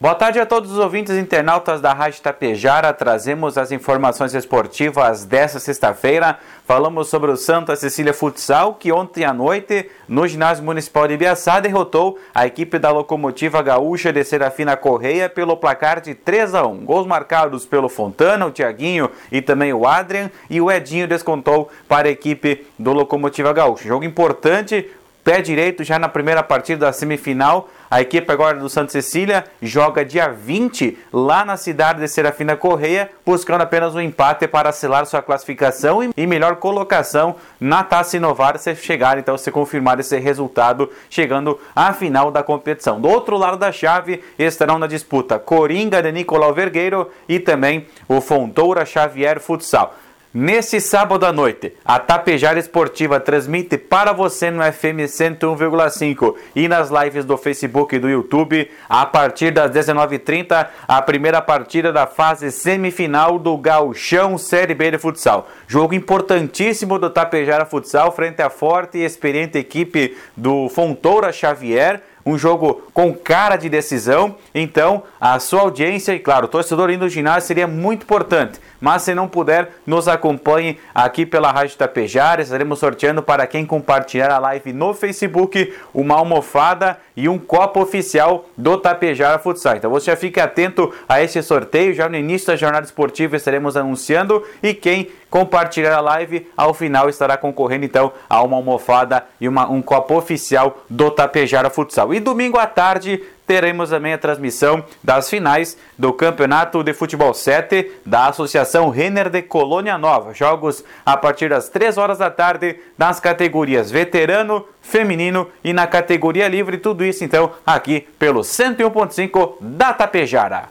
Boa tarde a todos os ouvintes internautas da Rádio Tapejara. Trazemos as informações esportivas dessa sexta-feira. Falamos sobre o Santa Cecília Futsal, que ontem à noite, no Ginásio Municipal de Ibiaçá, derrotou a equipe da Locomotiva Gaúcha de Serafina Correia pelo placar de 3 a 1. Gols marcados pelo Fontana, o Tiaguinho e também o Adrian. E o Edinho descontou para a equipe do Locomotiva Gaúcha. Jogo importante pé direito já na primeira partida da semifinal. A equipe agora do Santa Cecília joga dia 20 lá na cidade de Serafina Correia, buscando apenas um empate para selar sua classificação e melhor colocação na Taça Inovar se chegar, então, se confirmar esse resultado, chegando à final da competição. Do outro lado da chave estarão na disputa Coringa de Nicolau Vergueiro e também o Fontoura Xavier Futsal. Nesse sábado à noite, a Tapejara Esportiva transmite para você no FM 101,5 e nas lives do Facebook e do YouTube, a partir das 19h30, a primeira partida da fase semifinal do Gauchão Série B de Futsal. Jogo importantíssimo do Tapejara Futsal frente à forte e experiente equipe do Fontoura Xavier um jogo com cara de decisão. Então, a sua audiência e, claro, o torcedor indo ao ginásio seria muito importante. Mas se não puder, nos acompanhe aqui pela Rádio Tapejara. Estaremos sorteando para quem compartilhar a live no Facebook uma almofada e um copo oficial do Tapejara Futsal. Então você já fique atento a esse sorteio. Já no início da jornada esportiva estaremos anunciando e quem compartilhar a live ao final estará concorrendo então a uma almofada e uma, um copo oficial do Tapejara Futsal. E domingo à tarde teremos também a transmissão das finais do Campeonato de Futebol 7 da Associação Renner de Colônia Nova. Jogos a partir das 3 horas da tarde nas categorias veterano, feminino e na categoria livre. Tudo isso então aqui pelo 101.5 da Tapejara.